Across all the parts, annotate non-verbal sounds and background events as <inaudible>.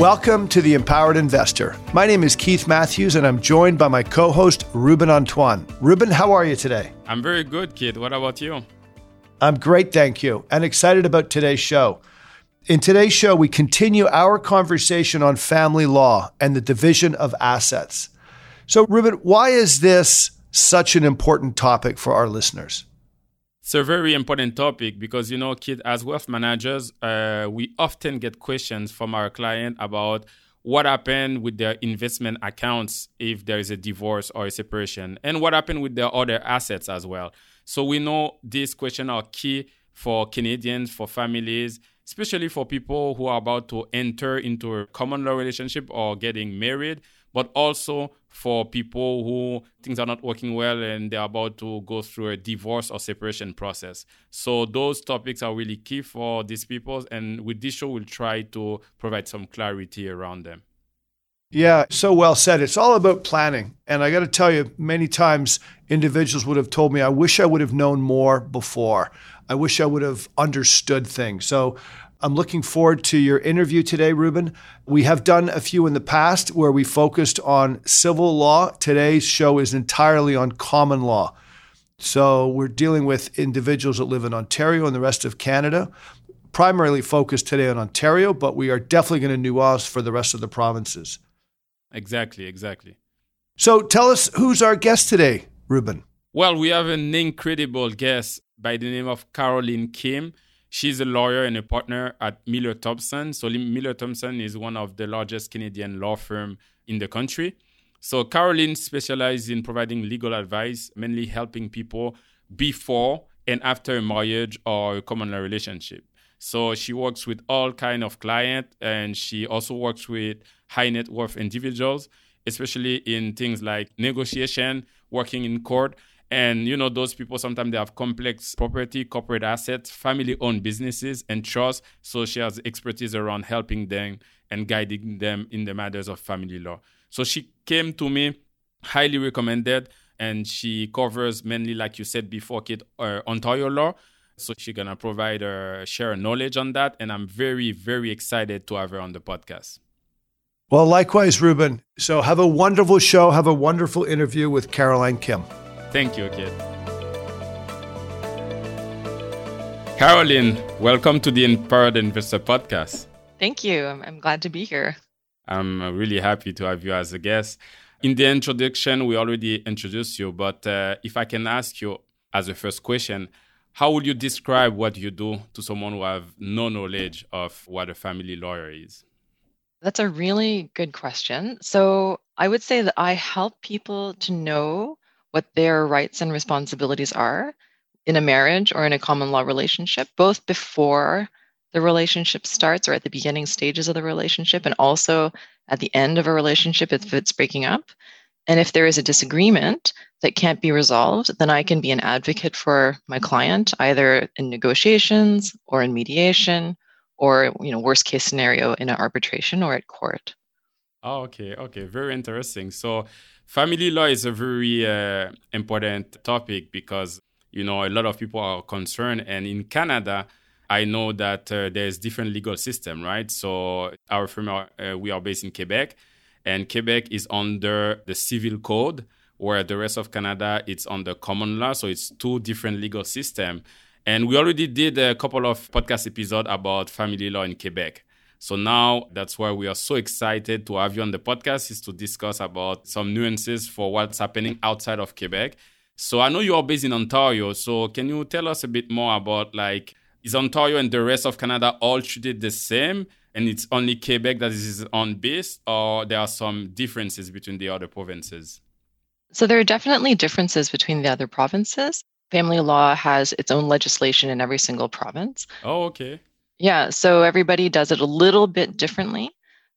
Welcome to the Empowered Investor. My name is Keith Matthews, and I'm joined by my co host, Ruben Antoine. Ruben, how are you today? I'm very good, Keith. What about you? I'm great, thank you, and excited about today's show. In today's show, we continue our conversation on family law and the division of assets. So, Ruben, why is this such an important topic for our listeners? It's a very important topic because, you know, Keith, as wealth managers, uh, we often get questions from our client about what happened with their investment accounts if there is a divorce or a separation, and what happened with their other assets as well. So we know these questions are key for Canadians, for families, especially for people who are about to enter into a common law relationship or getting married but also for people who things are not working well and they're about to go through a divorce or separation process. So those topics are really key for these people and with this show we'll try to provide some clarity around them. Yeah, so well said. It's all about planning. And I got to tell you, many times individuals would have told me, I wish I would have known more before. I wish I would have understood things. So I'm looking forward to your interview today, Ruben. We have done a few in the past where we focused on civil law. Today's show is entirely on common law. So we're dealing with individuals that live in Ontario and the rest of Canada. Primarily focused today on Ontario, but we are definitely going to nuance for the rest of the provinces. Exactly, exactly. So tell us who's our guest today, Ruben. Well, we have an incredible guest by the name of Caroline Kim. She's a lawyer and a partner at Miller Thomson. So Miller Thomson is one of the largest Canadian law firm in the country. So Caroline specializes in providing legal advice, mainly helping people before and after a marriage or a common law relationship. So she works with all kind of clients and she also works with high net worth individuals, especially in things like negotiation, working in court, and you know, those people sometimes they have complex property, corporate assets, family-owned businesses, and trust. So she has expertise around helping them and guiding them in the matters of family law. So she came to me, highly recommended, and she covers mainly, like you said before, Keith, uh, Ontario law. So she's gonna provide her share knowledge on that, and I'm very, very excited to have her on the podcast. Well, likewise, Ruben. So have a wonderful show. Have a wonderful interview with Caroline Kim. Thank you, Keith. Caroline, welcome to the Empowered Investor Podcast. Thank you. I'm, I'm glad to be here. I'm uh, really happy to have you as a guest. In the introduction, we already introduced you, but uh, if I can ask you as a first question, how would you describe what you do to someone who have no knowledge of what a family lawyer is? That's a really good question. So I would say that I help people to know what their rights and responsibilities are in a marriage or in a common law relationship, both before the relationship starts or at the beginning stages of the relationship, and also at the end of a relationship if it's breaking up. And if there is a disagreement that can't be resolved, then I can be an advocate for my client, either in negotiations or in mediation, or you know, worst case scenario in an arbitration or at court. Oh, okay, okay, very interesting. So family law is a very uh, important topic because you know a lot of people are concerned. And in canada i know that uh, there's different legal system right? So our firm are, uh, we are based in quebec and quebec is under the civil code where the rest of canada it's under common law. So it's two different legal system. And we already did a couple of podcast episodes about family law in quebec so now that's why we are so excited to have you on the podcast is to discuss about some nuances for what's happening outside of Quebec. So I know you are based in Ontario. So can you tell us a bit more about like is Ontario and the rest of Canada all treated the same? And it's only Quebec that is on base, or there are some differences between the other provinces? So there are definitely differences between the other provinces. family law has its own legislation in every single province. Oh, okay. Yeah, so everybody does it a little bit differently.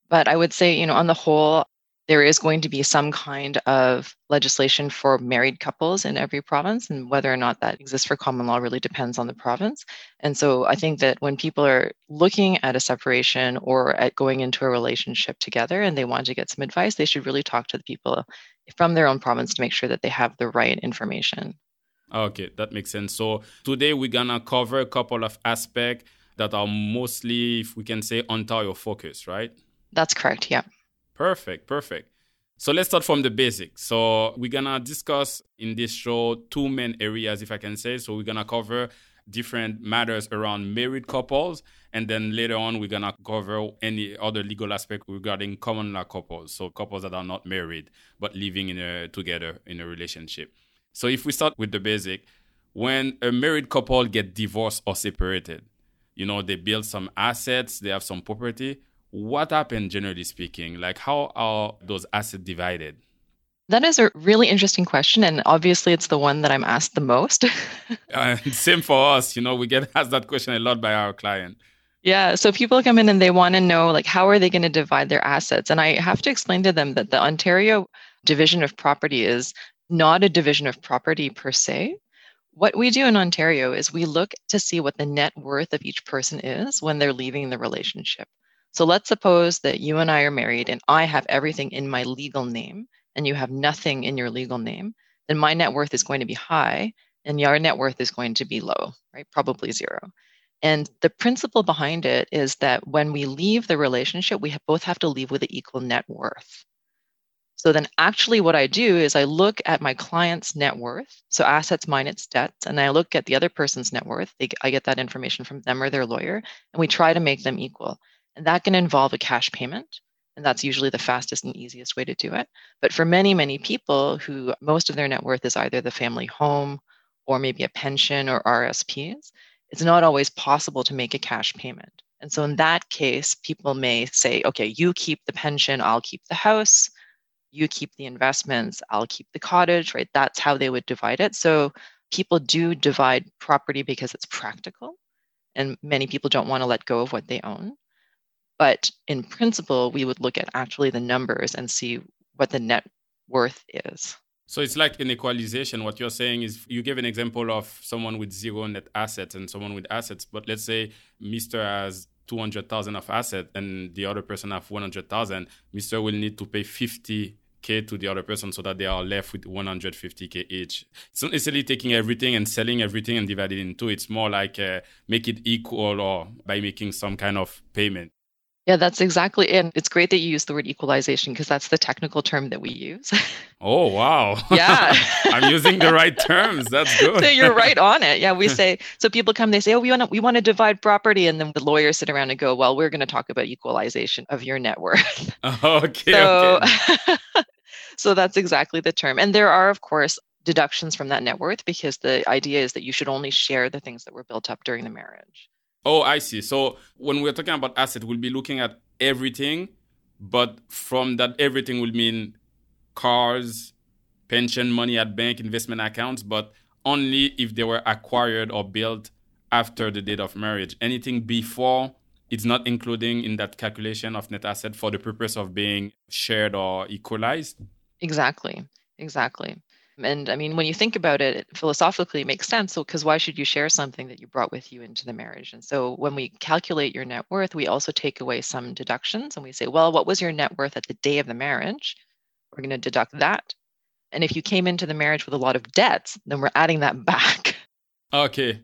But I would say, you know, on the whole, there is going to be some kind of legislation for married couples in every province, and whether or not that exists for common law really depends on the province. And so I think that when people are looking at a separation or at going into a relationship together and they want to get some advice, they should really talk to the people from their own province to make sure that they have the right information. Okay, that makes sense. So today we're gonna cover a couple of aspects that are mostly, if we can say, on Ontario focus, right? That's correct. Yeah. Perfect, perfect. So let's start from the basics. So we're gonna discuss in this show two main areas, if I can say. So we're gonna cover different matters around married couples, and then later on we're gonna cover any other legal aspect regarding common law couples. So couples that are not married but living in a together in a relationship. So if we start with the basic, when a married couple get divorced or separated, you know, they build some assets, they have some property. What happened generally speaking? Like how are those assets divided? That is a really interesting question and obviously it's the one that i'm asked the most. <laughs> Uh, same for us you know we get asked that question a lot by our client. Yeah so people come in and they want to know like how are they going to divide their assets? And i have to explain to them that the ontario division of property is not a division of property per se what we do in Ontario is we look to see what the net worth of each person is when they're leaving the relationship. So let's suppose that you and I are married and I have everything in my legal name and you have nothing in your legal name, then my net worth is going to be high and your net worth is going to be low, right? Probably zero. And the principle behind it is that when we leave the relationship, we both have to leave with an equal net worth. So then, actually, what I do is I look at my client's net worth, so assets minus debts, and I look at the other person's net worth. They, I get that information from them or their lawyer, and we try to make them equal. And that can involve a cash payment. And that's usually the fastest and easiest way to do it. But for many, many people who most of their net worth is either the family home or maybe a pension or RSPs, it's not always possible to make a cash payment. And so in that case, people may say, okay, you keep the pension, I'll keep the house, you keep the investments, I'll keep the cottage, right? That's how they would divide it. So people do divide property because it's practical. And many people don't want to let go of what they own. But in principle, we would look at actually the numbers and see what the net worth is. So it's like an equalization. What you're saying is you gave an example of someone with zero net assets and someone with assets. But let's say Mr. has 200,000 of assets and the other person have 100,000. Mr. will need to pay 50 k to the other person so that they are left with 150k each. It's not necessarily taking everything and selling everything and dividing it into. It's more like uh, make it equal or by making some kind of payment. Yeah, that's exactly it. It's great that you use the word equalization because that's the technical term that we use. <laughs> Oh, wow. Yeah. <laughs> I'm using the right terms. That's <laughs> good. so you're right on it. Yeah, we say so people come they say, "Oh, we want to we want to divide property." And then the lawyers sit around and go, "Well, we're going to talk about equalization of your net worth." okay. So okay. So that's exactly the term. And there are of course deductions from that net worth because the idea is that you should only share the things that were built up during the marriage. Oh, I see. So when we're talking about asset, we'll be looking at everything, but from that everything will mean cars, pension money at bank, investment accounts, but only if they were acquired or built after the date of marriage. Anything before, it's not including in that calculation of net asset for the purpose of being shared or equalized. Exactly. Exactly. And I mean, when you think about it, philosophically, it makes sense. So, because why should you share something that you brought with you into the marriage? And so, when we calculate your net worth, we also take away some deductions and we say, well, what was your net worth at the day of the marriage? We're going to deduct that. And if you came into the marriage with a lot of debts, then we're adding that <laughs> back. Okay.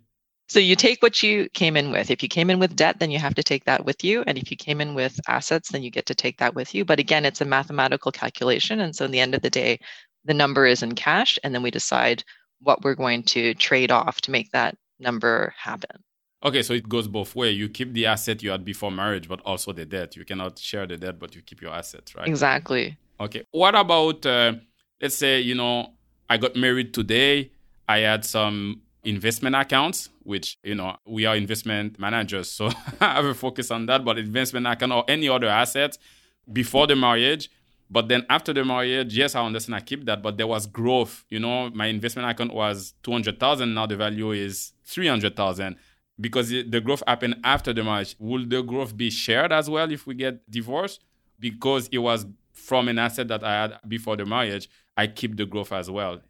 So you take what you came in with. If you came in with debt, then you have to take that with you. And if you came in with assets, then you get to take that with you. But again, it's a mathematical calculation. And so, in the end of the day, the number is in cash, and then we decide what we're going to trade off to make that number happen. Okay, so it goes both way. You keep the asset you had before marriage, but also the debt. You cannot share the debt, but you keep your assets, right? Exactly. Okay. What about, uh, let's say, you know, I got married today. I had some investment accounts, which, you know, we are investment managers. So <laughs> I have a focus on that. But investment account or any other assets before the marriage, But then after the marriage, yes, I understand I keep that, but there was growth. You know, my investment account was 200,000. Now the value is 300,000 because the growth happened after the marriage. Will the growth be shared as well if we get divorced? Because it was from an asset that I had before the marriage, I keep the growth as well.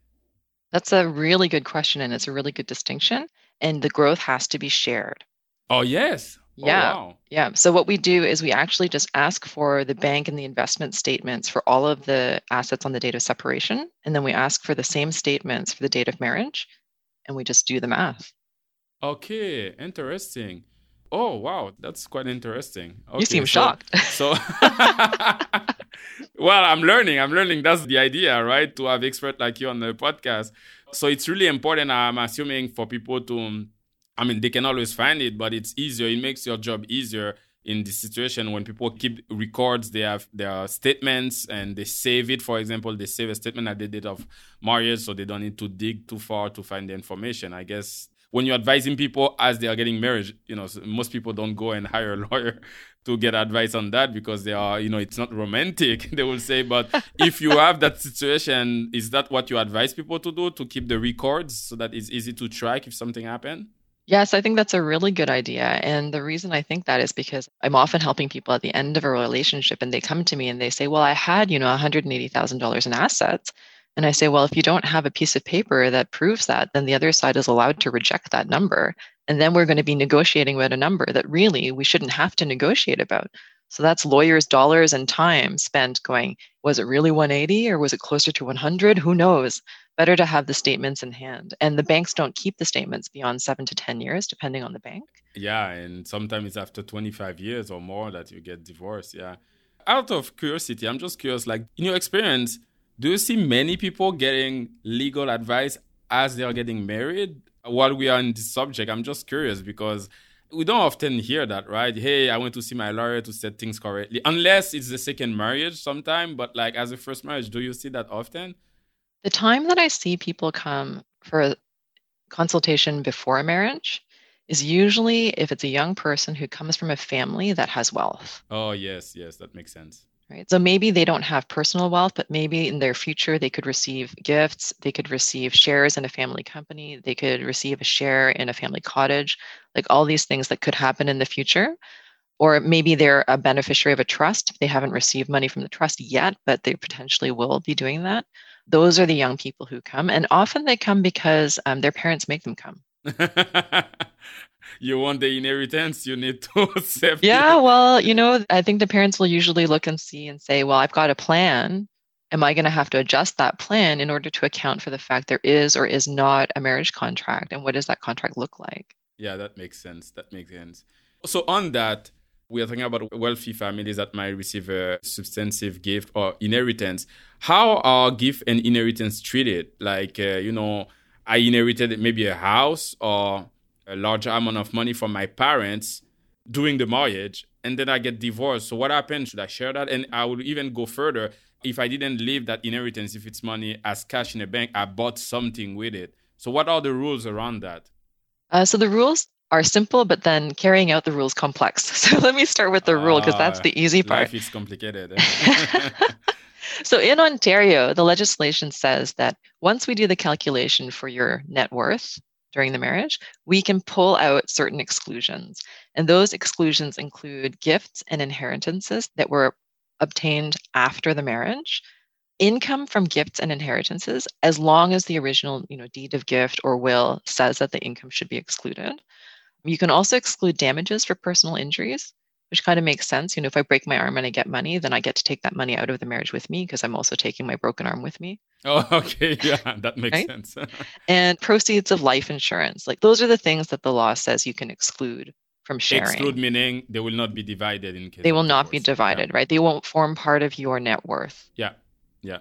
That's a really good question, and it's a really good distinction. And the growth has to be shared. Oh, yes. Oh, yeah. Oh, wow. Yeah. So what we do is we actually just ask for the bank and the investment statements for all of the assets on the date of separation. And then we ask for the same statements for the date of marriage. And we just do the math. Okay. Interesting. Oh, wow. That's quite interesting. Okay, you seem so, shocked. So, <laughs> <laughs> well, I'm learning. I'm learning. That's the idea, right? To have expert like you on the podcast. So it's really important, I'm assuming, for people to I mean, they can always find it, but it's easier. It makes your job easier in this situation when people keep records. They have their statements and they save it. For example, they save a statement at the date of marriage, so they don't need to dig too far to find the information. I guess when you're advising people as they are getting married, you know, most people don't go and hire a <laughs> lawyer to get advice on that because they are, you know, it's not romantic. <laughs> they will say, but if you have that situation, is that what you advise people to do to keep the records so that it's easy to track if something happened? Yes, I think that's a really good idea. And the reason I think that is because I'm often helping people at the end of a relationship and they come to me and they say, Well, I had, you know, $180,000 in assets. And I say, Well, if you don't have a piece of paper that proves that, then the other side is allowed to reject that number. And then we're going to be negotiating about a number that really we shouldn't have to negotiate about. So that's lawyers' dollars and time spent going, was it really 180 or was it closer to 100? Who knows? better to have the statements in hand. And the banks don't keep the statements beyond seven to 10 years, depending on the bank. Yeah. And sometimes it's after 25 years or more that you get divorced. Yeah. Out of curiosity, I'm just curious, like in your experience, do you see many people getting legal advice as they are getting married? While we are in this subject, I'm just curious because we don't often hear that, right? Hey, I went to see my lawyer to set things correctly, unless it's the second marriage sometime. But like as a first marriage, do you see that often? The time that I see people come for a consultation before a marriage is usually if it's a young person who comes from a family that has wealth. Oh, yes, yes, that makes sense. Right. So maybe they don't have personal wealth, but maybe in their future they could receive gifts, they could receive shares in a family company, they could receive a share in a family cottage, like all these things that could happen in the future. Or maybe they're a beneficiary of a trust. They haven't received money from the trust yet, but they potentially will be doing that those are the young people who come and often they come because um, their parents make them come <laughs> you want the inheritance you need to <laughs> accept yeah well you know i think the parents will usually look and see and say well i've got a plan. Am i going to have to adjust that plan in order to account for the fact there is or is not a marriage contract? And what does that contract look like? Yeah that makes sense. That makes sense. So on that we are talking about wealthy families that might receive a substantive gift or inheritance. How are gift and inheritance treated? Like, uh, you know, I inherited maybe a house or a large amount of money from my parents during the marriage, and then I get divorced. So, what happens? Should I share that? And I would even go further. If I didn't leave that inheritance, if it's money as cash in a bank, I bought something with it. So, what are the rules around that? Uh, so, the rules are simple, but then carrying out the rules complex. <laughs> So let me start with the rule because that's the easy part. Life is complicated. <laughs> <laughs> so in Ontario, the legislation says that once we do the calculation for your net worth during the marriage, we can pull out certain exclusions. And those exclusions include gifts and inheritances that were obtained after the marriage income from gifts and inheritances as long as the original you know deed of gift or will says that the income should be excluded you can also exclude damages for personal injuries, which kind of makes sense. You know, if I break my arm and I get money, then I get to take that money out of the marriage with me because I'm also taking my broken arm with me. Oh, <laughs> okay. Yeah, that makes right? sense. <laughs> and proceeds of life insurance. Like those are the things that the law says you can exclude from sharing. Exclude meaning they will not be divided in case They will not be divided, yeah. right? They won't form part of your net worth. Yeah. Yeah.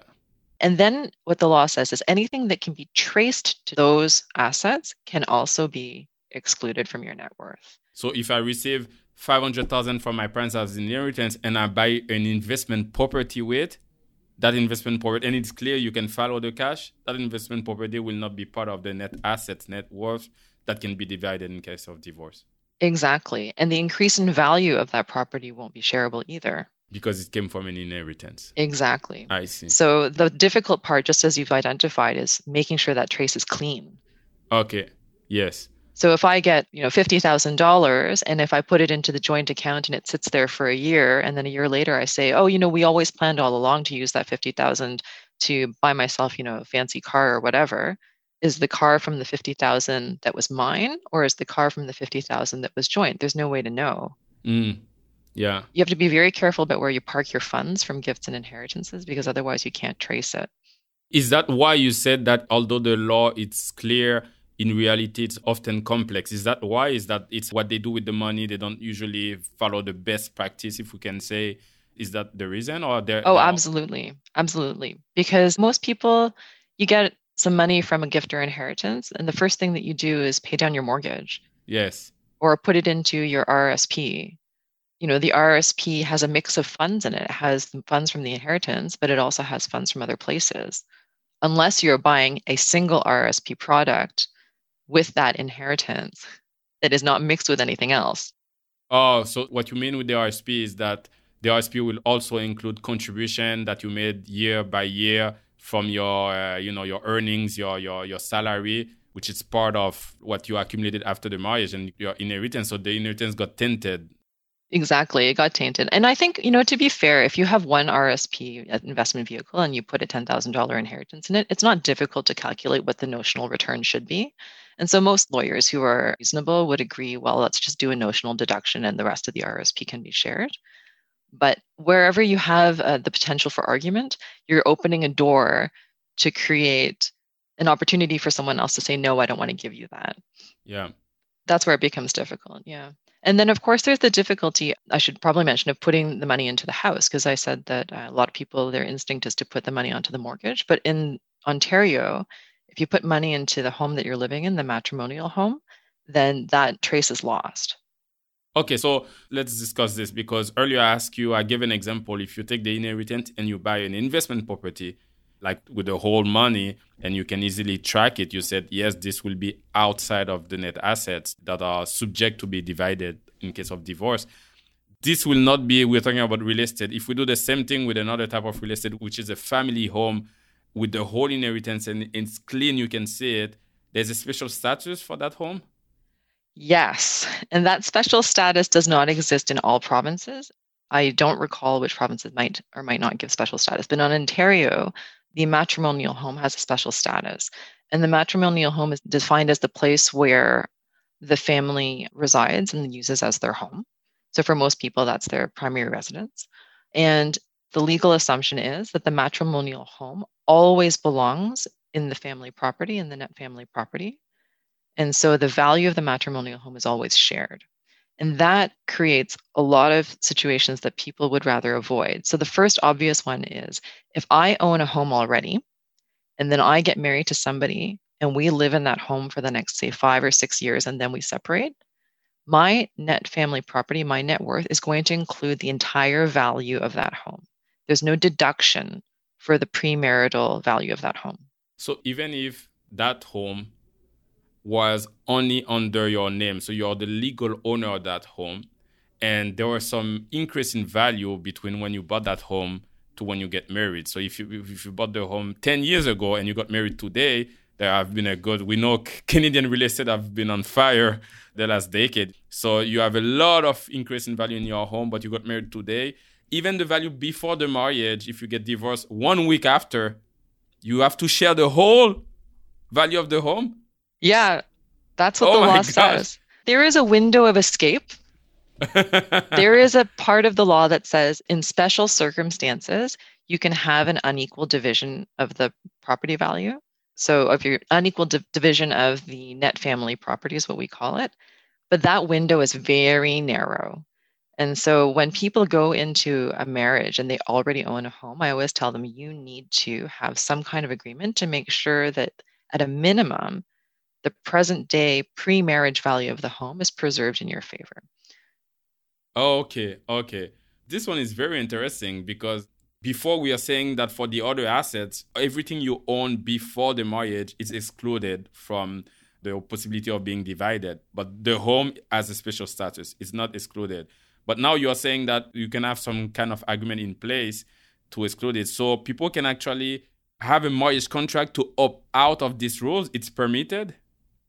And then what the law says is anything that can be traced to those assets can also be excluded from your net worth. So if I receive 500,000 from my parents as inheritance and I buy an investment property with that investment property and it's clear you can follow the cash, that investment property will not be part of the net assets, net worth that can be divided in case of divorce. Exactly. And the increase in value of that property won't be shareable either. Because it came from an inheritance. Exactly. I see. So the difficult part, just as you've identified, is making sure that trace is clean. Okay. Yes. So if I get, you know, $50,000 and if I put it into the joint account and it sits there for a year and then a year later I say, "Oh, you know, we always planned all along to use that 50,000 to buy myself, you know, a fancy car or whatever." Is the car from the 50,000 that was mine or is the car from the 50,000 that was joint? There's no way to know. Mm. Yeah. You have to be very careful about where you park your funds from gifts and inheritances because otherwise you can't trace it. Is that why you said that although the law it's clear, in reality it's often complex? Is that why? Is that it's what they do with the money? They don't usually follow the best practice, if we can say. Is that the reason or there? Oh, absolutely. Absolutely. Because most people, you get some money from a gift or inheritance, and the first thing that you do is pay down your mortgage. Yes. Or put it into your RSP you know, the RSP has a mix of funds in it. It has funds from the inheritance, but it also has funds from other places. Unless you're buying a single RSP product with that inheritance that is not mixed with anything else. Oh, so what you mean with the RSP is that the RSP will also include contribution that you made year by year from your, uh, you know, your earnings, your your your salary, which is part of what you accumulated after the marriage and your inheritance. So the inheritance got tainted Exactly. It got tainted. And I think, you know, to be fair, if you have one RSP investment vehicle and you put a $10,000 inheritance in it, it's not difficult to calculate what the notional return should be. And so most lawyers who are reasonable would agree, well, let's just do a notional deduction and the rest of the RSP can be shared. But wherever you have uh, the potential for argument, you're opening a door to create an opportunity for someone else to say, no, I don't want to give you that. Yeah. That's where it becomes difficult. Yeah. And then, of course, there's the difficulty, I should probably mention, of putting the money into the house, because I said that uh, a lot of people, their instinct is to put the money onto the mortgage. But in Ontario, if you put money into the home that you're living in, the matrimonial home, then that trace is lost. Okay, so let's discuss this because earlier I asked you, I gave an example. If you take the inheritance and you buy an investment property, like with the whole money and you can easily track it you said yes this will be outside of the net assets that are subject to be divided in case of divorce this will not be we're talking about real estate if we do the same thing with another type of real estate which is a family home with the whole inheritance and it's clean you can see it there's a special status for that home yes and that special status does not exist in all provinces i don't recall which provinces might or might not give special status but in ontario the matrimonial home has a special status. And the matrimonial home is defined as the place where the family resides and uses as their home. So for most people, that's their primary residence. And the legal assumption is that the matrimonial home always belongs in the family property, in the net family property. And so the value of the matrimonial home is always shared. And that creates a lot of situations that people would rather avoid. So the first obvious one is if I own a home already, and then I get married to somebody and we live in that home for the next, say, five or six years, and then we separate, my net family property, my net worth is going to include the entire value of that home. There's no deduction for the premarital value of that home. So even if that home was only under your name. So you're the legal owner of that home. And there was some increase in value between when you bought that home to when you get married. So if you if you bought the home 10 years ago and you got married today, there have been a good we know Canadian real estate have been on fire the last decade. So you have a lot of increase in value in your home, but you got married today. Even the value before the marriage, if you get divorced one week after, you have to share the whole value of the home yeah, that's what oh the law says. There is a window of escape. <laughs> there is a part of the law that says in special circumstances, you can have an unequal division of the property value. So, of your unequal di- division of the net family property is what we call it. But that window is very narrow. And so, when people go into a marriage and they already own a home, I always tell them you need to have some kind of agreement to make sure that, at a minimum, the present day pre marriage value of the home is preserved in your favor. Okay, okay. This one is very interesting because before we are saying that for the other assets, everything you own before the marriage is excluded from the possibility of being divided. But the home has a special status, it's not excluded. But now you're saying that you can have some kind of agreement in place to exclude it. So people can actually have a marriage contract to opt out of these rules. It's permitted.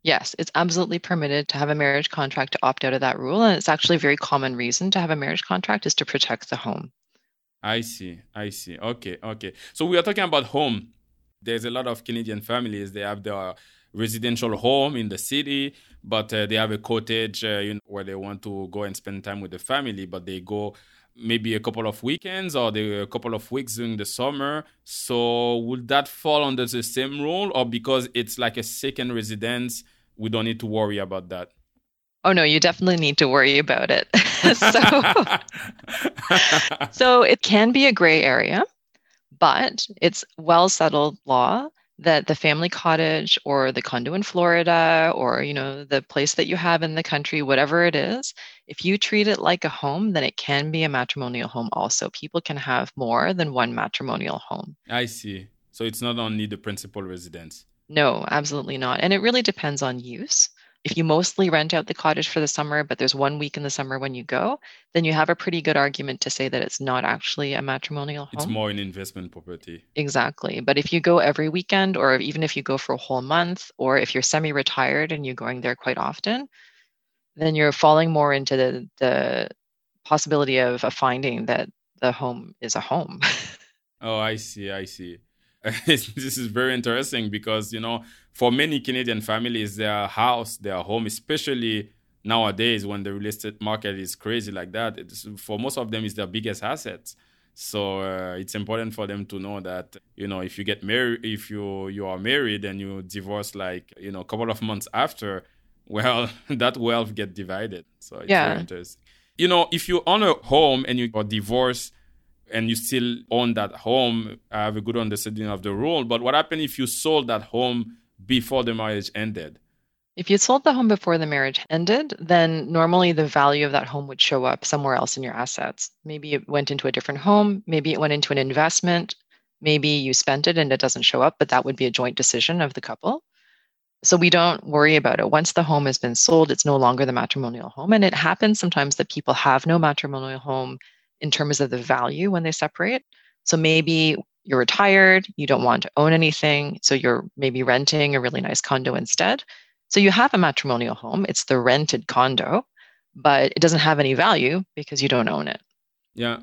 Yes, it's absolutely permitted to have a marriage contract to opt out of that rule. And it's actually a very common reason to have a marriage contract is to protect the home. I see. I see. Okay. Okay. So we are talking about home. There's a lot of Canadian families. They have their residential home in the city, but uh, they have a cottage uh, you know, where they want to go and spend time with the family, but they go maybe a couple of weekends or a couple of weeks during the summer. So would that fall under the same rule, or because it's like a second residence, we don't need to worry about that? Oh no, you definitely need to worry about it. <laughs> so, <laughs> so it can be a gray area, but it's well settled law that the family cottage or the condo in Florida or you know the place that you have in the country whatever it is if you treat it like a home then it can be a matrimonial home also. People can have more than one matrimonial home. I see. So it's not only the principal residence. No absolutely not. And it really depends on use if you mostly rent out the cottage for the summer, but there's one week in the summer when you go, then you have a pretty good argument to say that it's not actually a matrimonial home. It's more an investment property. Exactly. But if you go every weekend, or even if you go for a whole month, or if you're semi retired and you're going there quite often, then you're falling more into the, the possibility of a finding that the home is a home. <laughs> oh, I see. I see. <laughs> this is very interesting because you know for many Canadian families, their house, their home, especially nowadays when the real estate market is crazy like that, for most of them is their biggest asset. So uh, it's important for them to know that you know if you get married, if you you are married and you divorce like you know a couple of months after, <laughs> well that wealth get divided. So it's yeah. very interesting. You know if you own a home and you are divorced and you still own that home, I have a good understanding of the rule. But what happened if you sold that home before the marriage ended? If you sold the home before the marriage ended, then normally the value of that home would show up somewhere else in your assets. Maybe it went into a different home, maybe it went into an investment, maybe you spent it and it doesn't show up, but that would be a joint decision of the couple. So we don't worry about it. Once the home has been sold, it's no longer the matrimonial home. And it happens sometimes that people have no matrimonial home in terms of the value when they separate. So maybe you're retired, you don't want to own anything, so you're maybe renting a really nice condo instead. So you have a matrimonial home, it's the rented condo, but it doesn't have any value because you don't own it. Yeah.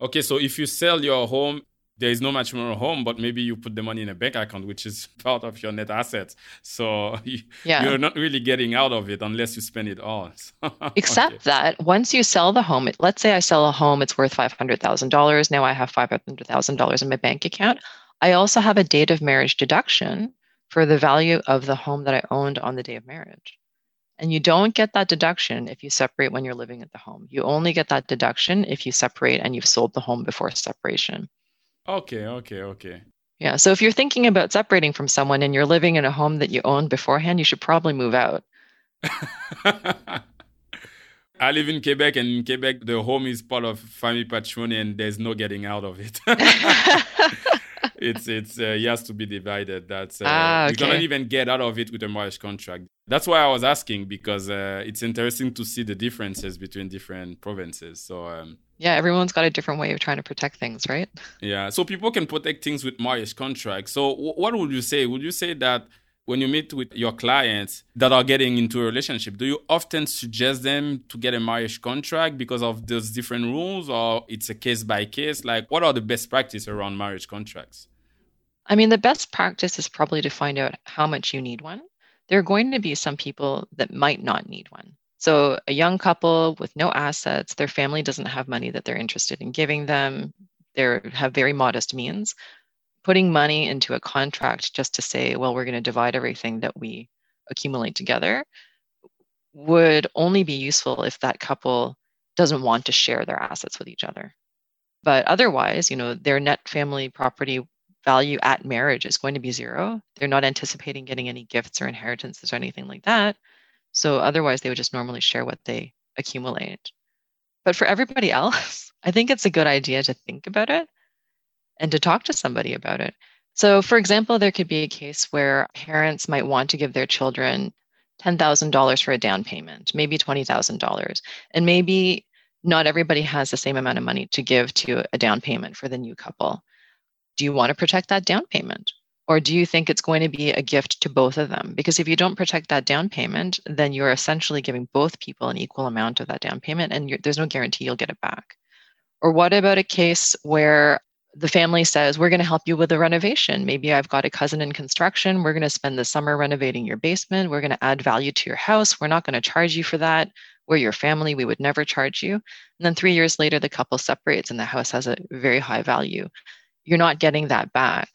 Okay, so if you sell your home there is no matrimonial home, but maybe you put the money in a bank account, which is <laughs> part of your net assets. So <laughs> you, yeah. you're not really getting out of it unless you spend it all. <laughs> Except okay. that once you sell the home, let's say I sell a home, it's worth $500,000. Now I have $500,000 in my bank account. I also have a date of marriage deduction for the value of the home that I owned on the day of marriage. And you don't get that deduction if you separate when you're living at the home. You only get that deduction if you separate and you've sold the home before separation. Okay, okay, okay. Yeah. So if you're thinking about separating from someone and you're living in a home that you owned beforehand, you should probably move out. <laughs> I live in Quebec, and in Quebec, the home is part of family patrimony, and there's no getting out of it. <laughs> it's it's uh, it has to be divided. That's uh, ah, okay. you cannot even get out of it with a marriage contract. That's why I was asking because uh, it's interesting to see the differences between different provinces. So um, yeah, everyone's got a different way of trying to protect things, right? Yeah, so people can protect things with marriage contracts. So, w- what would you say? Would you say that when you meet with your clients that are getting into a relationship, do you often suggest them to get a marriage contract because of those different rules, or it's a case by case? Like, what are the best practices around marriage contracts? I mean, the best practice is probably to find out how much you need one. There are going to be some people that might not need one. So, a young couple with no assets, their family doesn't have money that they're interested in giving them, they have very modest means. Putting money into a contract just to say, well, we're going to divide everything that we accumulate together would only be useful if that couple doesn't want to share their assets with each other. But otherwise, you know, their net family property value at marriage is going to be zero. They're not anticipating getting any gifts or inheritances or anything like that. So otherwise, they would just normally share what they accumulate. But for everybody <laughs> else, I think it's a good idea to think about it and to talk to somebody about it. So, for example, there could be a case where parents might want to give their children $10,000 for a down payment, maybe $20,000. And maybe not everybody has the same amount of money to give to a down payment for the new couple. Do you want to protect that down payment? Or do you think it's going to be a gift to both of them? Because if you don't protect that down payment, then you're essentially giving both people an equal amount of that down payment, and there's no guarantee you'll get it back. Or what about a case where the family says, We're going to help you with a renovation? Maybe I've got a cousin in construction. We're going to spend the summer renovating your basement. We're going to add value to your house. We're not going to charge you for that. We're your family. We would never charge you. And then three years later, the couple separates and the house has a very high value. You're not getting that back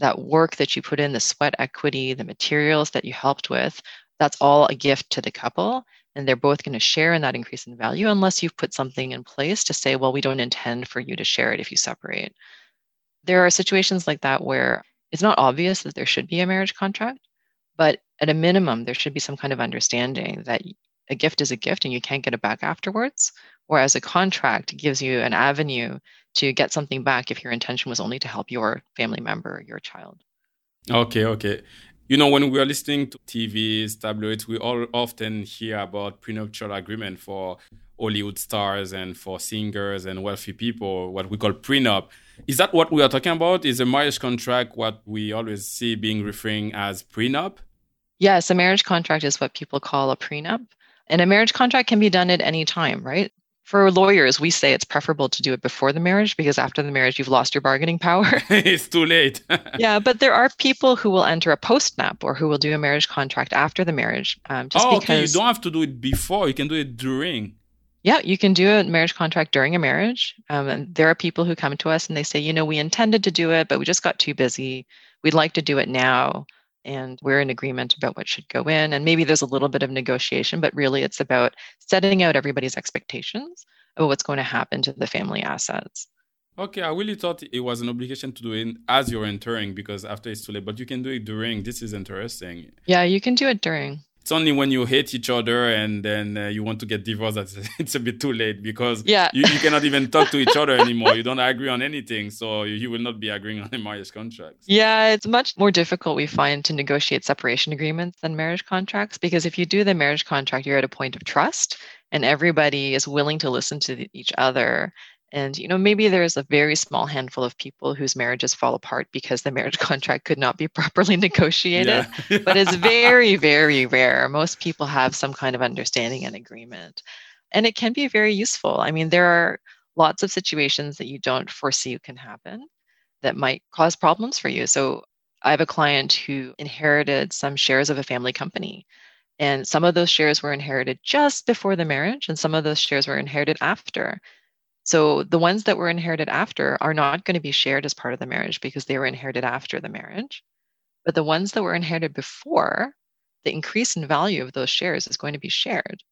that work that you put in, the sweat equity, the materials that you helped with, that's all a gift to the couple. And they're both going to share in that increase in value unless you've put something in place to say, well, we don't intend for you to share it if you separate. There are situations like that where it's not obvious that there should be a marriage contract, but at a minimum, there should be some kind of understanding that a gift is a gift and you can't get it back afterwards. Whereas a contract gives you an avenue to get something back if your intention was only to help your family member, your child. Okay, okay. You know, when we are listening to TVs, tabloids, we all often hear about prenuptial agreement for Hollywood stars and for singers and wealthy people, what we call prenup. Is that what we are talking about? Is a marriage contract what we always see being referring as prenup? Yes, a marriage contract is what people call a prenup. And a marriage contract can be done at any time, right? For lawyers, we say it's preferable to do it before the marriage because after the marriage, you've lost your bargaining power. <laughs> it's too late. <laughs> yeah, but there are people who will enter a post-nup or who will do a marriage contract after the marriage. Um, just oh, because, okay. You don't have to do it before. You can do it during. Yeah, you can do a marriage contract during a marriage. Um, and there are people who come to us and they say, you know, we intended to do it, but we just got too busy. We'd like to do it now and we're in agreement about what should go in. And maybe there's a little bit of negotiation, but really it's about setting out everybody's expectations of what's going to happen to the family assets. Okay, I really thought it was an obligation to do it as you're entering because after it's too late, but you can do it during. This is interesting. Yeah, you can do it during it's only when you hate each other and then uh, you want to get divorced that <laughs> it's a bit too late because yeah. you, you cannot even talk to each other <laughs> anymore. You don't agree on anything, so you will not be agreeing on a <laughs> marriage contract. Yeah, it's much more difficult we find to negotiate separation agreements than marriage contracts because if you do the marriage contract, you're at a point of trust and everybody is willing to listen to each other and you know, maybe there's a very small handful of people whose marriages fall apart because the marriage <laughs> contract could not be properly <laughs> negotiated. Yeah. but it's <laughs> very, very rare. Most people have some kind of understanding and agreement. And it can be very useful. I mean, there are lots of situations that you don't foresee can happen that might cause problems for you. So I have a client who inherited some shares of a family company. And some of those shares were inherited just before the marriage, and some of those shares were inherited after. So the ones that were inherited after are not going to be shared as part of the marriage because they were inherited after the marriage. But the ones that were inherited before, the increase in value of those shares is going to be shared.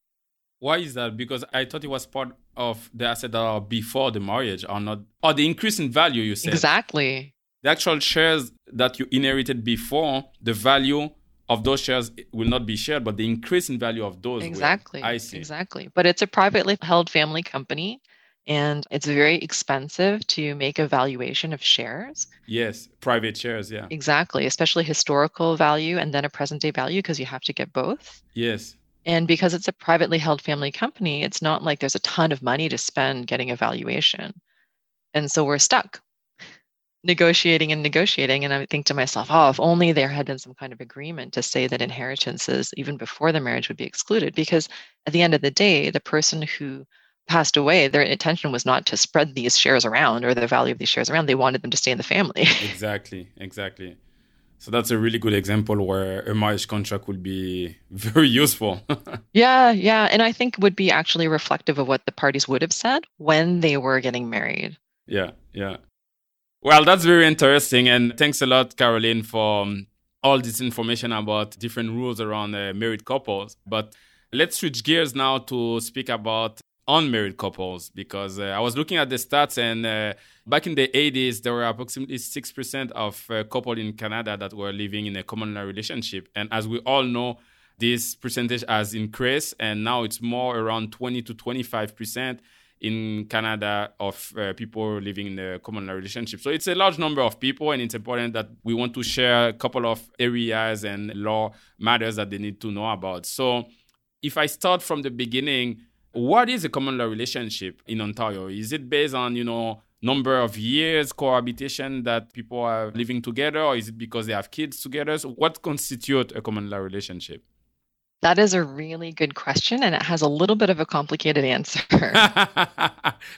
Why is that? Because I thought it was part of the asset that are before the marriage are not or the increase in value you said. Exactly. The actual shares that you inherited before, the value of those shares will not be shared, but the increase in value of those. Exactly. Will. I see. Exactly. But it's a privately held family company and it's very expensive to make a valuation of shares. Yes, private shares, yeah. Exactly, especially historical value and then a present day value because you have to get both. Yes. And because it's a privately held family company, it's not like there's a ton of money to spend getting a valuation. And so we're stuck negotiating and negotiating. And I think to myself, oh, if only there had been some kind of agreement to say that inheritances, even before the marriage, would be excluded. Because at the end of the day, the person who passed away, their intention was not to spread these shares around or the value of these shares around. They wanted them to stay in the family. <laughs> exactly, exactly. So that's a really good example where a marriage contract would be <laughs> very useful. <laughs> yeah, yeah. And I think would be actually reflective of what the parties would have said when they were getting married. Yeah, yeah. Well, that's very interesting. And thanks a lot, Caroline, for um, all this information about different rules around uh, married couples. But let's switch gears now to speak about unmarried couples because uh, I was looking at the stats and uh, back in the 80s there were approximately 6% of uh, couples in Canada that were living in a common law relationship and as we all know this percentage has increased and now it's more around 20 to 25% in Canada of uh, people living in a common law relationship. So it's a large number of people, and it's important that we want to share a couple of areas and law matters that they need to know about. So if I start from the beginning, what is a common law relationship in Ontario? Is it based on, you know, number of years cohabitation that people are living together or is it because they have kids together? So what constitutes a common law relationship? That is a really good question, and it has a little bit of a complicated answer. <laughs>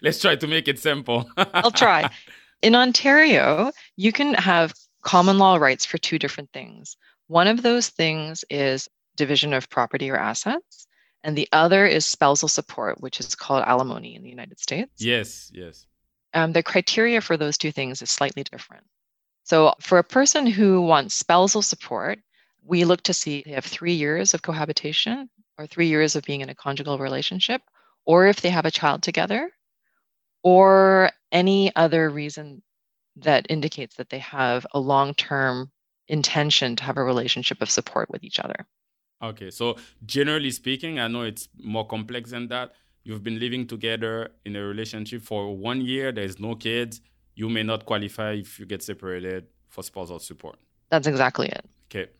Let's try to make it simple. <laughs> I'll try. In Ontario, you can have common law rights for two different things. One of those things is division of property or assets, and the other is spousal support, which is called alimony in the United States. Yes, yes. Um, the criteria for those two things is slightly different. So, for a person who wants spousal support, we look to see if they have three years of cohabitation or three years of being in a conjugal relationship, or if they have a child together, or any other reason that indicates that they have a long term intention to have a relationship of support with each other. Okay, so generally speaking, I know it's more complex than that. You've been living together in a relationship for one year, there's no kids, you may not qualify if you get separated for spousal support. That's exactly it. Okay.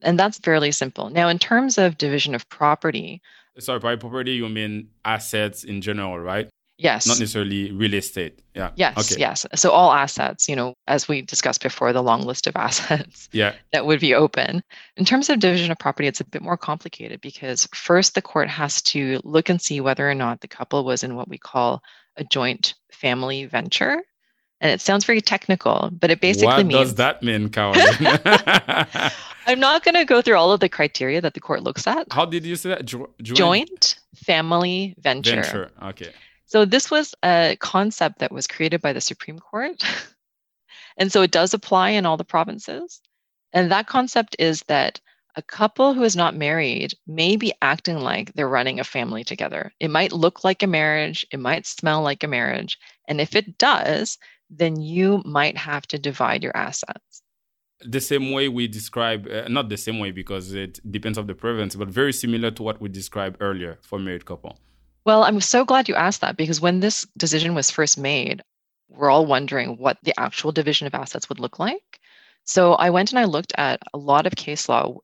And that's fairly simple. Now, in terms of division of property, sorry, by property, you mean assets in general, right? Yes. Not necessarily real estate. Yeah. Yes. Okay. Yes. So all assets, you know, as we discussed before, the long list of <laughs> assets yeah. that would be open. In terms of division of property, it's a bit more complicated because first the court has to look and see whether or not the couple was in what we call a joint family venture. And it sounds very technical, but it basically what means. What does that mean, Caroline? <laughs> I'm not going to go through all of the criteria that the court looks at. How did you say that? Jo- joint? joint family venture. Venture. Okay. So this was a concept that was created by the Supreme Court. <laughs> and so it does apply in all the provinces. And that concept is that a couple who is not married may be acting like they're running a family together. It might look like a marriage, it might smell like a marriage. And if it does, then you might have to divide your assets. The same way we describe, uh, not the same way because it depends on the province, but very similar to what we described earlier for married couple. Well, I'm so glad you asked that because when this decision was first made, we're all wondering what the actual division of assets would look like. So I went and I looked at a lot of case law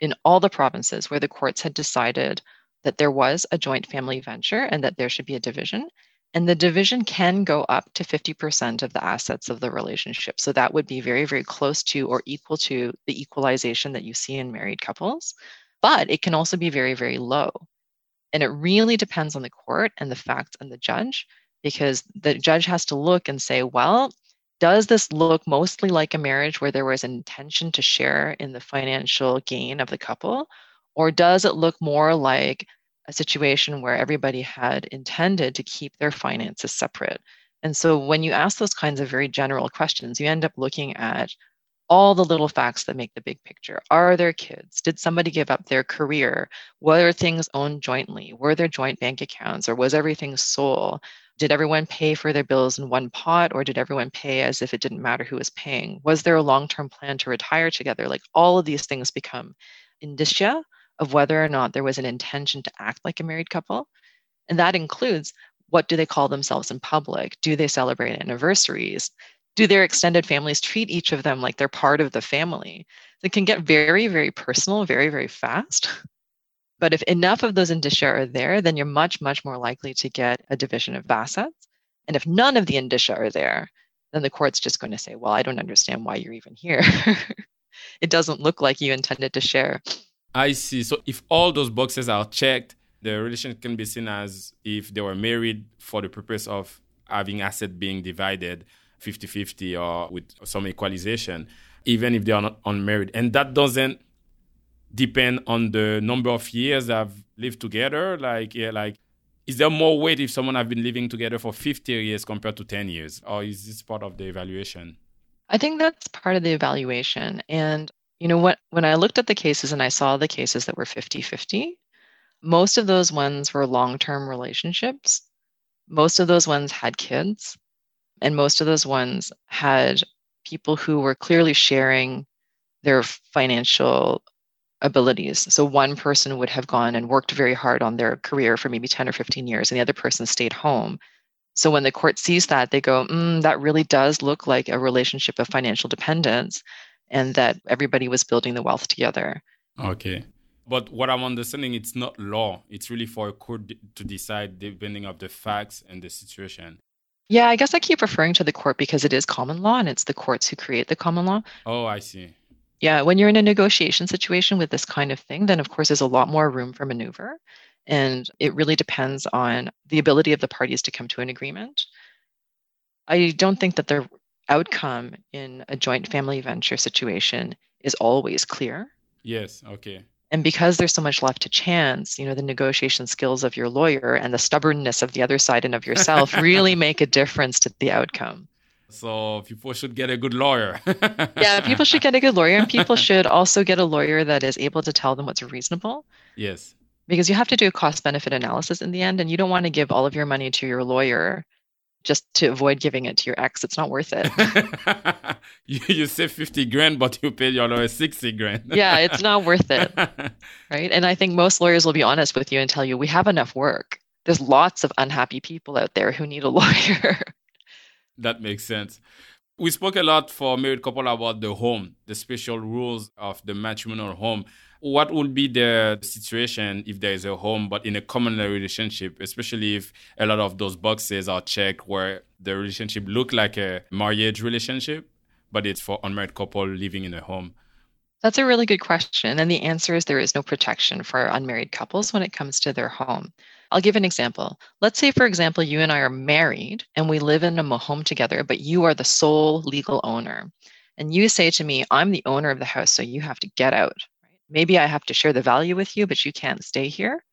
in all the provinces where the courts had decided that there was a joint family venture and that there should be a division. And the division can go up to 50% of the assets of the relationship. So that would be very, very close to or equal to the equalization that you see in married couples. But it can also be very, very low. And it really depends on the court and the facts and the judge, because the judge has to look and say, well, does this look mostly like a marriage where there was an intention to share in the financial gain of the couple? Or does it look more like a situation where everybody had intended to keep their finances separate? And so when you ask those kinds of very general questions, you end up looking at all the little facts that make the big picture. Are there kids? Did somebody give up their career? Were things owned jointly? Were there joint bank accounts or was everything sole? Did everyone pay for their bills in one pot or did everyone pay as if it didn't matter who was paying? Was there a long term plan to retire together? Like all of these things become indicia of whether or not there was an intention to act like a married couple. And that includes what do they call themselves in public? Do they celebrate anniversaries? Do their extended families treat each of them like they're part of the family? It can get very, very personal, very, very fast. But if enough of those indicia are there, then you're much, much more likely to get a division of assets. And if none of the indicia are there, then the court's just going to say, well, I don't understand why you're even here. <laughs> it doesn't look like you intended to share. I see. So if all those boxes are checked, the relation can be seen as if they were married for the purpose of having asset being divided 50 50 or with some equalization, even if they are not unmarried. And that doesn't depend on the number of years they've lived together. Like, yeah, like, is there more weight if someone have been living together for 50 years compared to 10 years? Or is this part of the evaluation? I think that's part of the evaluation. And, you know, what, when I looked at the cases and I saw the cases that were 50 50, most of those ones were long term relationships. Most of those ones had kids. And most of those ones had people who were clearly sharing their financial abilities. So one person would have gone and worked very hard on their career for maybe 10 or 15 years, and the other person stayed home. So when the court sees that, they go, mm, that really does look like a relationship of financial dependence and that everybody was building the wealth together. Okay. But what I'm understanding, it's not law. It's really for a court to decide depending of the facts and the situation. Yeah, I guess I keep referring to the court because it is common law and it's the courts who create the common law. Oh, I see. Yeah, when you're in a negotiation situation with this kind of thing, then of course there's a lot more room for maneuver. And it really depends on the ability of the parties to come to an agreement. I don't think that the outcome in a joint family venture situation is always clear. Yes, okay. And because there's so much left to chance, you know, the negotiation skills of your lawyer and the stubbornness of the other side and of yourself <laughs> really make a difference to the outcome. So people should get a good lawyer. yeah, people should get a good lawyer and people <laughs> should also get a lawyer that is able to tell them what's reasonable. Yes. Because you have to do a cost benefit analysis in the end and you don't want to give all of your money to your lawyer just to avoid giving it to your ex. It's not worth it. <laughs> you, you save 50 grand, but you pay your lawyer 60 grand. yeah, it's not worth it. <laughs> Right. And I think most lawyers will be honest with you and tell you we have enough work. There's lots of unhappy people out there who need a <laughs> lawyer. that makes sense. We spoke a lot for married couple about the home, the special rules of the matrimonial home what would be the situation if there is a home but in a common relationship especially if a lot of those boxes are checked where the relationship look like a marriage relationship but it's for unmarried couple living in a home that's a really good question and the answer is there is no protection for unmarried couples when it comes to their home I'll give an example. Let's say, for example, you and I are married and we live in a home together, but you are the sole legal owner. And you say to me, I'm the owner of the house, so you have to get out maybe I have to share the value with you, but you can't stay here.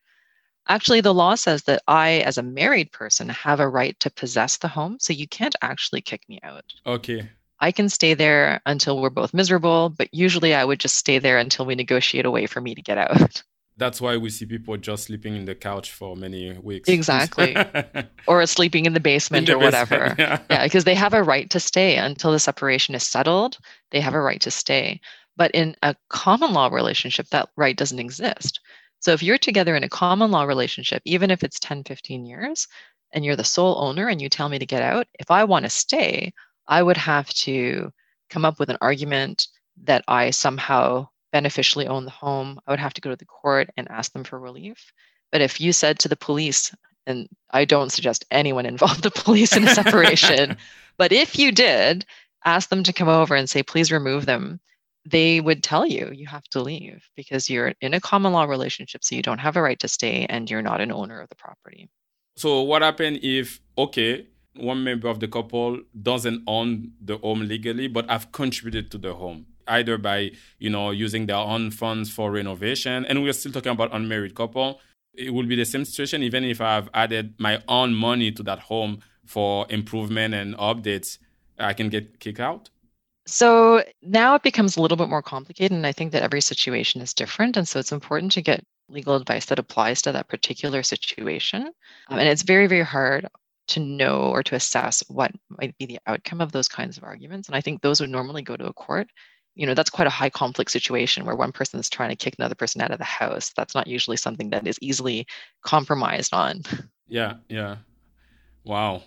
Actually, the law says that I, as a married person, have a right to possess the home. So you can't actually kick me out. Okay. I can stay there until we're both miserable, but usually I would just stay there until we negotiate a way for me to get out. <laughs> That's why we see people just sleeping in the couch for many weeks. Exactly. <laughs> or sleeping in the basement in the or basement, whatever. Yeah. yeah, because they have a right to stay until the separation is settled. They have a right to stay. But in a common law relationship, that right doesn't exist. So if you're together in a common law relationship, even if it's 10, 15 years, and you're the sole owner and you tell me to get out, if I want to stay, I would have to come up with an argument that I somehow beneficially own the home. I would have to go to the court and ask them for relief. But if you said to the police, and I don't suggest anyone <laughs> involve the police in a separation, <laughs> but if you did, ask them to come over and say, please remove them they would tell you you have to leave because you're in a common law relationship, so you don't have a right to stay and you're not an owner of the property. So, what happens if, okay, one member of the couple doesn't own the home legally, but have contributed to the home, either by, you know, using their own funds for renovation, and we're still talking about unmarried couple. It will be the same situation even if I've added my own money to that home for improvement and updates, I can get kicked out. So now it becomes a little bit more complicated, and I think that every situation is different. And so it's important to get legal advice that applies to that particular situation. Um, and it's very, very hard to know or to assess what might be the outcome of those kinds of arguments. And I think those would normally go to a court. You know, that's quite a high conflict situation where one person is trying to kick another person out of the house. That's not usually something that is easily compromised on. Yeah, yeah. Wow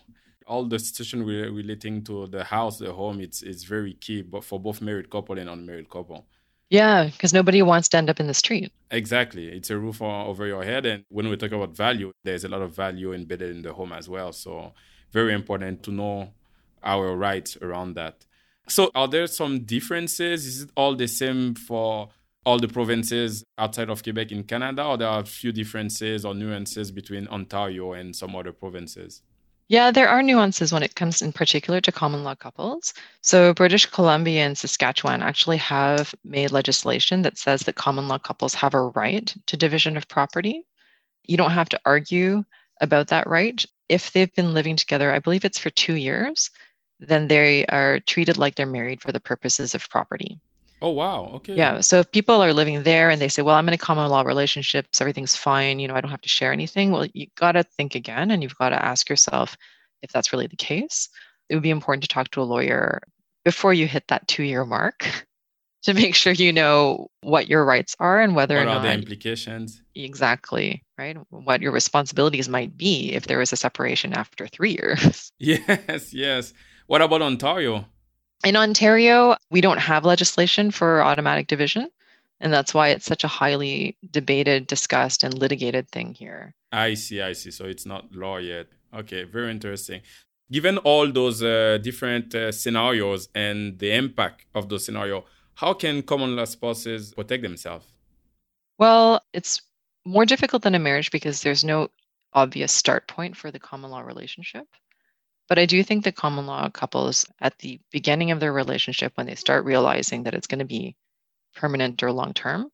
all the situation relating to the house, the home, it's it's very key, but for both married couple and unmarried couple. Yeah, because nobody wants to end up in the street. Exactly, it's a roof over your head, and when we talk about value, there's a lot of value embedded in the home as well. So very important to know our rights around that. So are there some differences? Is it all the same for all the provinces outside of Quebec in Canada, or there are a few differences or nuances between Ontario and some other provinces? Yeah, there are nuances when it comes in particular to common law couples. So, British Columbia and Saskatchewan actually have made legislation that says that common law couples have a right to division of property. You don't have to argue about that right. If they've been living together, I believe it's for two years, then they are treated like they're married for the purposes of property. Oh wow. Okay. Yeah. So if people are living there and they say, "Well, I'm in a common law relationship, so everything's fine. You know, I don't have to share anything." Well, you got to think again, and you've got to ask yourself if that's really the case. It would be important to talk to a lawyer before you hit that two-year mark <laughs> to make sure you know what your rights are and whether what or are not the implications. Exactly. Right. What your responsibilities might be if there is a separation after three years. <laughs> Yes. Yes. What about Ontario? In Ontario, we don't have legislation for automatic division. And that's why it's such a highly debated, discussed, and litigated thing here. I see, I see. So it's not law yet. Okay, very interesting. Given all those uh, different uh, scenarios and the impact of those scenarios, how can common law spouses protect themselves? Well, it's more difficult than a marriage because there's no obvious start point for the common law relationship. But I do think the common law couples at the beginning of their relationship, when they start realizing that it's going to be permanent or long term,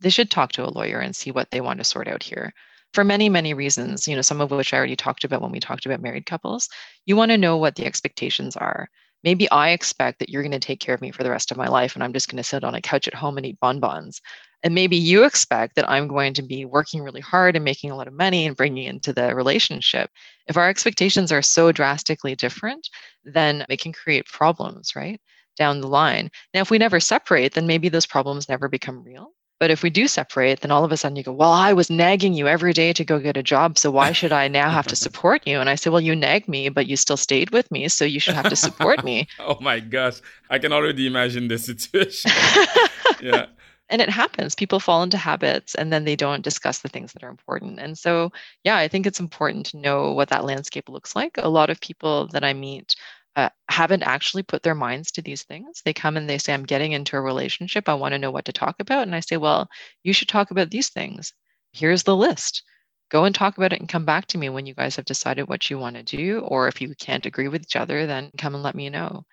they should talk to a lawyer and see what they want to sort out here. For many, many reasons, you know, some of which I already talked about when we talked about married couples. You want to know what the expectations are. Maybe I expect that you're going to take care of me for the rest of my life and I'm just going to sit on a couch at home and eat bonbons. And maybe you expect that I'm going to be working really hard and making a lot of money and bringing into the relationship. If our expectations are so drastically different, then it can create problems, right? Down the line. Now, if we never separate, then maybe those problems never become real. But if we do separate, then all of a sudden you go, Well, I was nagging you every day to go get a job. So why should I now have to <laughs> support you? And I say, Well, you nagged me, but you still stayed with me. So you should have to support me. <laughs> oh my gosh. I can already imagine the situation. <laughs> yeah and it happens. People fall into habits and then they don't discuss the things that are important. And so yeah i think it's important to know what that landscape looks like. A lot of people that i meet uh, haven't actually put their minds to these things. They come and they say i'm getting into a relationship. I want to know what to talk about. And i say well you should talk about these things. Here's the list. Go and talk about it and come back to me when you guys have decided what you want to do or if you can't agree with each other then come and let me know.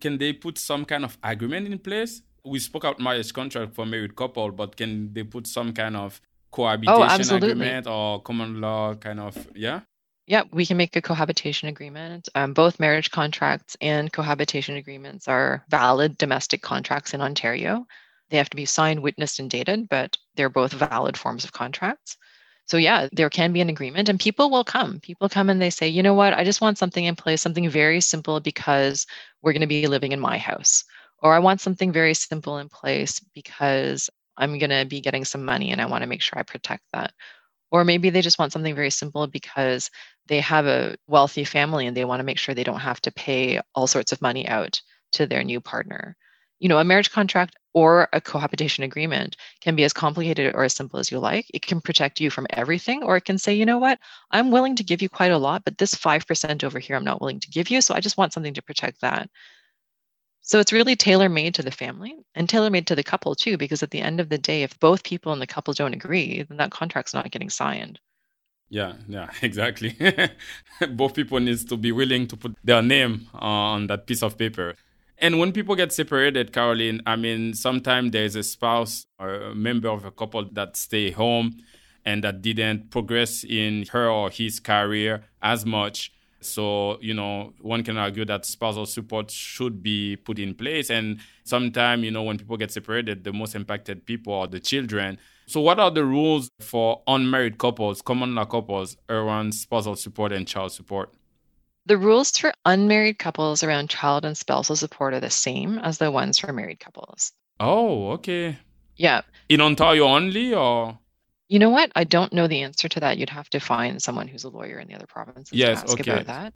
Can they put some kind of agreement in place we spoke out marriage contract for married couple, but can they put some kind of cohabitation oh, agreement or common law kind of yeah? Yeah, we can make a cohabitation agreement. Um, both marriage contracts and cohabitation agreements are valid domestic contracts in Ontario. They have to be signed, witnessed, and dated, but they're both valid forms of contracts. So, yeah, there can be an agreement, and people will come. People come and they say, you know what, I just want something in place, something very simple because we're going to be living in my house or I want something very simple in place because I'm going to be getting some money and I want to make sure I protect that. Or maybe they just want something very simple because they have a wealthy family and they want to make sure they don't have to pay all sorts of money out to their new partner. You know, a marriage contract or a cohabitation agreement can be as complicated or as simple as you like. It can protect you from everything, or it can say, you know what, I'm willing to give you quite a lot, but this 5% over here, I'm not willing to give you. So I just want something to protect that. So it's really tailor made to the family and tailor made to the couple too, because at the end of the day, if both people in the couple don't agree, then that contract's not getting signed. Yeah, yeah, <laughs> exactly. <laughs> both people needs to be willing to put their name uh, on that piece of paper. And when people get separated, Caroline, I mean, sometimes there's a spouse or a member of a couple that stay home and that didn't progress in her or his career as much. So, you know, one can argue that spousal support should be put in place. And sometimes, you know, when people get separated, the most impacted people are the children. So, what are the rules for unmarried couples, common law couples, around spousal support and child support? The rules for unmarried couples around child and spousal support are the same as the ones for married couples. Oh, okay. Yeah. In Ontario only, or? You know what? I don't know the answer to that. You'd have to find someone who's a lawyer in the other provinces yes, to ask okay. about that.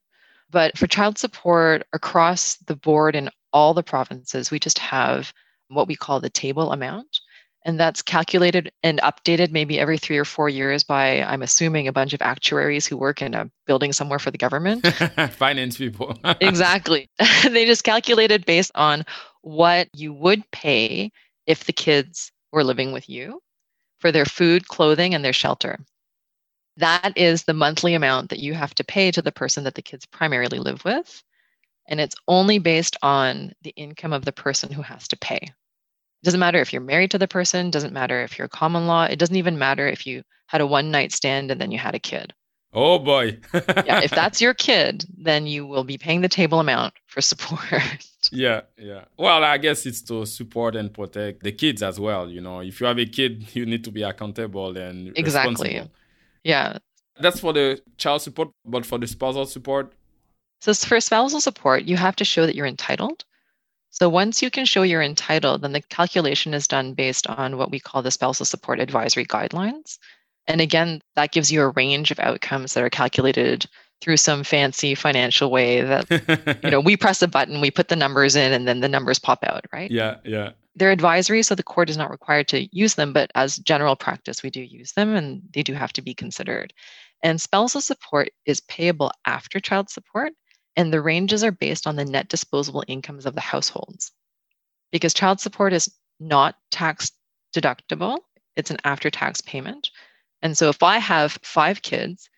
But for child support across the board in all the provinces, we just have what we call the table amount. And that's calculated and updated maybe every three or four years by, I'm assuming, a bunch of actuaries who work in a building somewhere for the government. <laughs> Finance people. <laughs> exactly. <laughs> they just calculated based on what you would pay if the kids were living with you for their food, clothing, and their shelter. That is the monthly amount that you have to pay to the person that the kids primarily live with. And it's only based on the income of the person who has to pay. It doesn't matter if you're married to the person, doesn't matter if you're common law, it doesn't even matter if you had a one night stand and then you had a kid. Oh boy. <laughs> yeah, if that's your kid, then you will be paying the table amount for support. <laughs> yeah, yeah. Well, I guess it's to support and protect the kids as well. You know, if you have a kid, <laughs> you need to be accountable and exactly. Yeah. That's for the child support, but for the spousal support. So for spousal support, you have to show that you're entitled. So once you can show you're entitled, then the calculation is done based on what we call the spousal support advisory guidelines. And again, that gives you a range of outcomes that are calculated through some fancy financial way that you know <laughs> we press a button we put the numbers in and then the numbers pop out right yeah yeah they're advisory, so the court is not required to use them, but as general practice, we do use them and they do have to be considered. And spousal support is payable after child support, and the ranges are based on the net disposable incomes of the households. Because child support is not tax deductible, it's an after tax payment. And so if I have five kids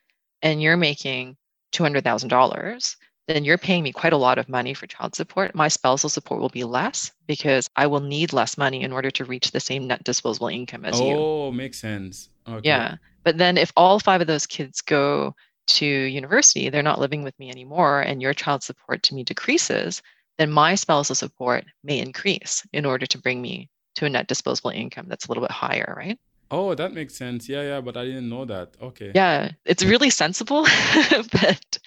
and you're making $200,000, then you're paying me quite a lot of money for child support. My spousal support will be less because I will need less money in order to reach the same net disposable income as oh, you. Oh, makes sense. Okay. Yeah. But then if all five of those kids go to university, they're not living with me anymore, and your child support to me decreases, then my spousal support may increase in order to bring me to a net disposable income that's a little bit higher, right? Oh, that makes sense. Yeah, yeah, but I didn't know that. Okay. Yeah, it's really sensible, <laughs> but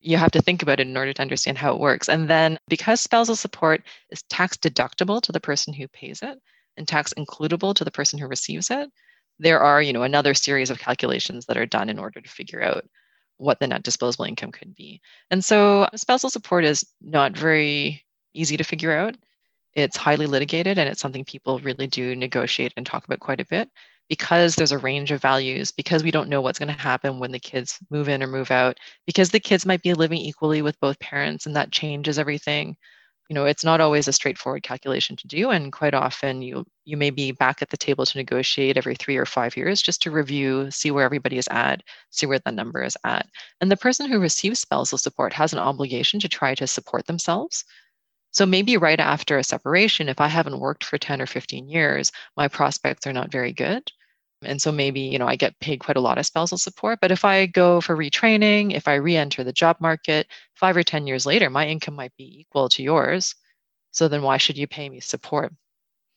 you have to think about it in order to understand how it works. And then because spousal support is tax deductible to the person who pays it and tax includable to the person who receives it, there are, you know, another series of calculations that are done in order to figure out what the net disposable income could be. And so spousal support is not very easy to figure out. It's highly litigated and it's something people really do negotiate and talk about quite a bit because there's a range of values, because we don't know what's going to happen when the kids move in or move out, because the kids might be living equally with both parents and that changes everything. You know, it's not always a straightforward calculation to do. And quite often you you may be back at the table to negotiate every three or five years just to review, see where everybody is at, see where that number is at. And the person who receives spousal support has an obligation to try to support themselves so maybe right after a separation, if I haven't worked for 10 or 15 years, my prospects are not very good. And so maybe, you know, I get paid quite a lot of spousal support. But if I go for retraining, if I re enter the job market five or 10 years later, my income might be equal to yours. So then why should you pay me support?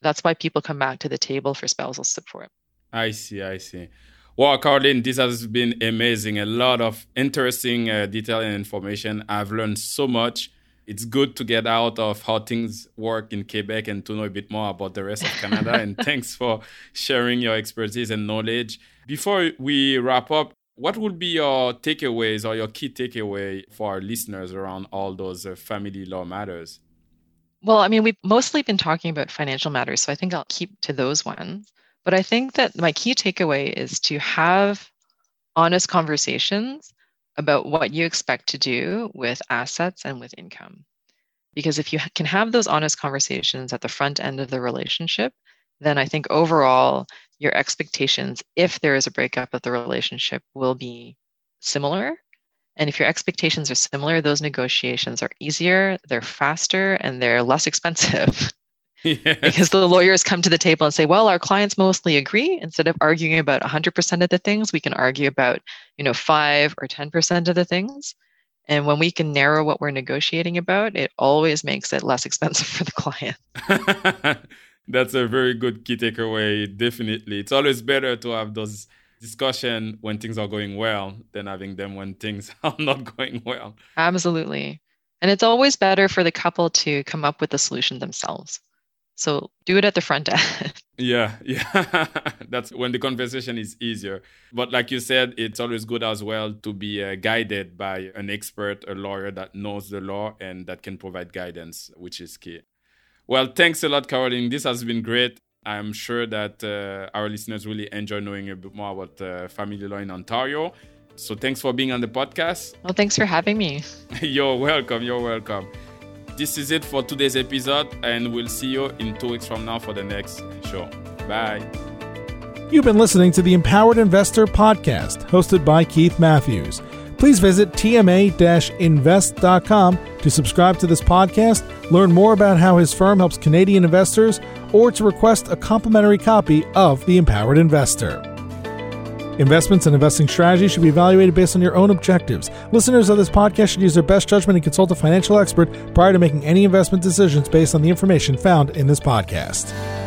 That's why people come back to the table for spousal support. I see, I see. Well, Caroline, this has been amazing. A lot of interesting uh, detail and information. I've learned so much it's good to get out of how things work in Quebec and to know a bit more about the rest of Canada. <laughs> and thanks for sharing your expertise and knowledge. Before we wrap up, what would be your takeaways or your key takeaway for our listeners around all those uh, family law matters? Well, I mean, we've mostly been talking about financial matters, so I think I'll keep to those ones. But I think that my key takeaway is to have honest conversations about what you expect to do with assets and with income. Because if you can have those honest conversations at the front end of the relationship, then I think overall your expectations, if there is a breakup of the relationship, will be similar. And if your expectations are similar, those negotiations are easier, they're faster, and they're less <laughs> expensive. <laughs> Yes. Because the lawyers come to the table and say, well, our clients mostly agree. Instead of arguing about 100% of the things, we can argue about, you know, 5 or 10% of the things. And when we can narrow what we're negotiating about, it always makes it less <laughs> expensive for the client. <laughs> That's a very good key takeaway. Definitely. It's always better to have those discussion when things are going well than having them when things are not going well. Absolutely. And it's always better for the couple to come up with the solution themselves. So do it at the front end. <laughs> yeah, yeah. <laughs> That's when the conversation is easier. But like you said, it's always good as well to be uh, guided by an expert, a lawyer that knows the law and that can provide guidance, which is key. Well, thanks a lot, Caroline. This has been great. I'm sure that uh, our listeners really enjoy knowing a bit more about uh, family law in Ontario. So thanks for being on the podcast. Well, thanks for having me. <laughs> you're welcome. You're welcome this is it for today's episode, and we'll see you in two weeks from now for the next show. Bye. You've been listening to the Empowered Investor Podcast, hosted by Keith Matthews. Please visit tma invest.com to subscribe to this podcast, learn more about how his firm helps Canadian investors, or to request a complimentary copy of The Empowered Investor. Investments and investing strategies should be evaluated based on your own objectives. Listeners of this podcast should use their best judgment and consult a financial expert prior to making any investment decisions based on the information found in this podcast.